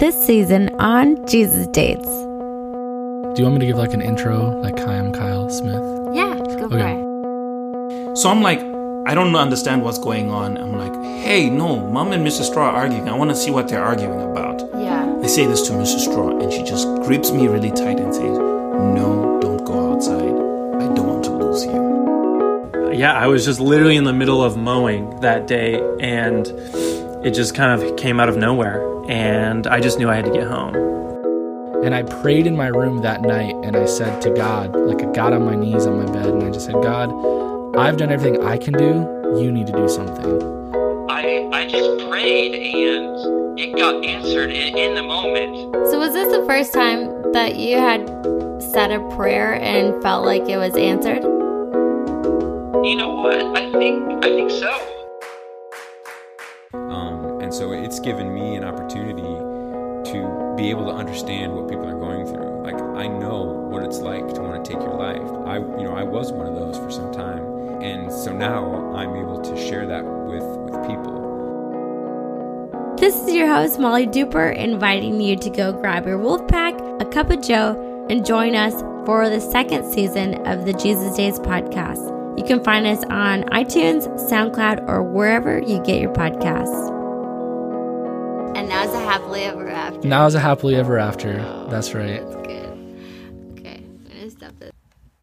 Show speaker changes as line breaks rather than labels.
this season on Jesus Days.
Do you want me to give like an intro? Like, hi, I'm Kyle Smith.
Yeah, go for
Okay.
it.
So I'm like, I don't understand what's going on. I'm like, hey, no, mom and Mrs. Straw are arguing. I want to see what they're arguing about.
Yeah.
I say this to Mrs. Straw, and she just grips me really tight and says, no, don't go outside. I don't want to lose you.
yeah, I was just literally in the middle of mowing that day and it just kind of came out of nowhere. And I just knew I had to get home.
And I prayed in my room that night and I said to God, like I got on my knees on my bed and I just said, God, I've done everything I can do. You need to do something.
I I just prayed and it got answered in, in the moment.
So, was this the first time that you had said a prayer and felt like it was answered?
You know what? I think I think so.
Um, and so it's given me an opportunity to be able to understand what people are going through. Like I know what it's like to want to take your life. I, you know, I was one of those for some time, and so now I'm able to share that with with people.
This is your host, Molly Duper, inviting you to go grab your wolf pack, a cup of Joe, and join us for the second season of the Jesus Days podcast. You can find us on iTunes, SoundCloud, or wherever you get your podcasts. And now's a happily ever after.
Now is a happily ever after. That's right.